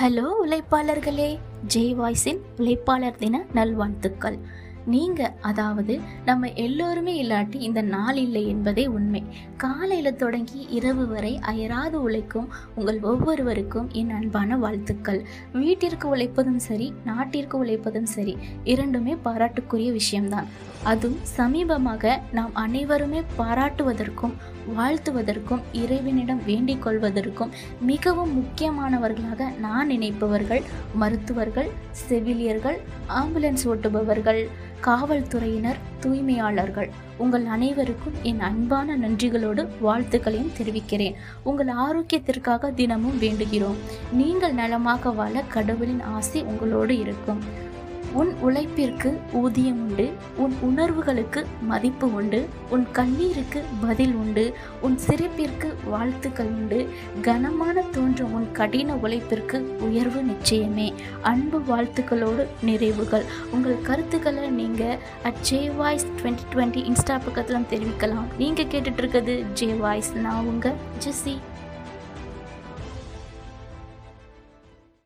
Hello உழைப்பாளர்களே. Jai வாய்ஸின் உழைப்பாளர் தின நல்வாழ்த்துக்கள். நீங்கள் அதாவது நம்ம எல்லோருமே இல்லாட்டி இந்த நாள் இல்லை என்பதே உண்மை. காலையில் தொடங்கி இரவு வரை அயராது உழைக்கும் உங்கள் ஒவ்வொருவருக்கும் என் அன்பான வாழ்த்துக்கள். வீட்டிற்கு உழைப்பதும் சரி நாட்டிற்கு உழைப்பதும் சரி இரண்டுமே பாராட்டுக்குரிய விஷயம்தான். அதுவும் சமீபமாக நாம் அனைவருமே பாராட்டுவதற்கும் வாழ்த்துவதற்கும் இறைவனிடம் வேண்டிக் கொள்வதற்கும் மிகவும் முக்கியமானவர்களாக நான் நினைப்பவர்கள் மருத்துவர்கள் செவிலியர்கள் ஆம்புலன்ஸ் ஓட்டுபவர்கள் காவல்துறையினர் தூய்மையாளர்கள். உங்கள் அனைவருக்கும் என் அன்பான நன்றிகளோடு வாழ்த்துக்களையும் தெரிவிக்கிறேன். உங்கள் ஆரோக்கியத்திற்காக தினமும் வேண்டுகிறோம். நீங்கள் நலமாக வாழ கடவுளின் ஆசை உங்களோடு இருக்கும். உன் உழைப்பிற்கு ஊதியம் உண்டு உன் உணர்வுகளுக்கு மதிப்பு உண்டு உன் கண்ணீருக்கு பதில் உண்டு உன் சிரிப்பிற்கு வாழ்த்துக்கள் உண்டு. கனமான தோன்றும் உன் கடின உழைப்பிற்கு உயர்வு நிச்சயமே. அன்பு வாழ்த்துக்களோடு நிறைவுகள். உங்கள் கருத்துக்களை நீங்கள் at J voice twenty twenty insta பக்கத்தில் தெரிவிக்கலாம். நீங்கள் கேட்டுட்ருக்கிறது ஜே வாய்ஸ் நான் உங்கள் ஜெஸ்ஸி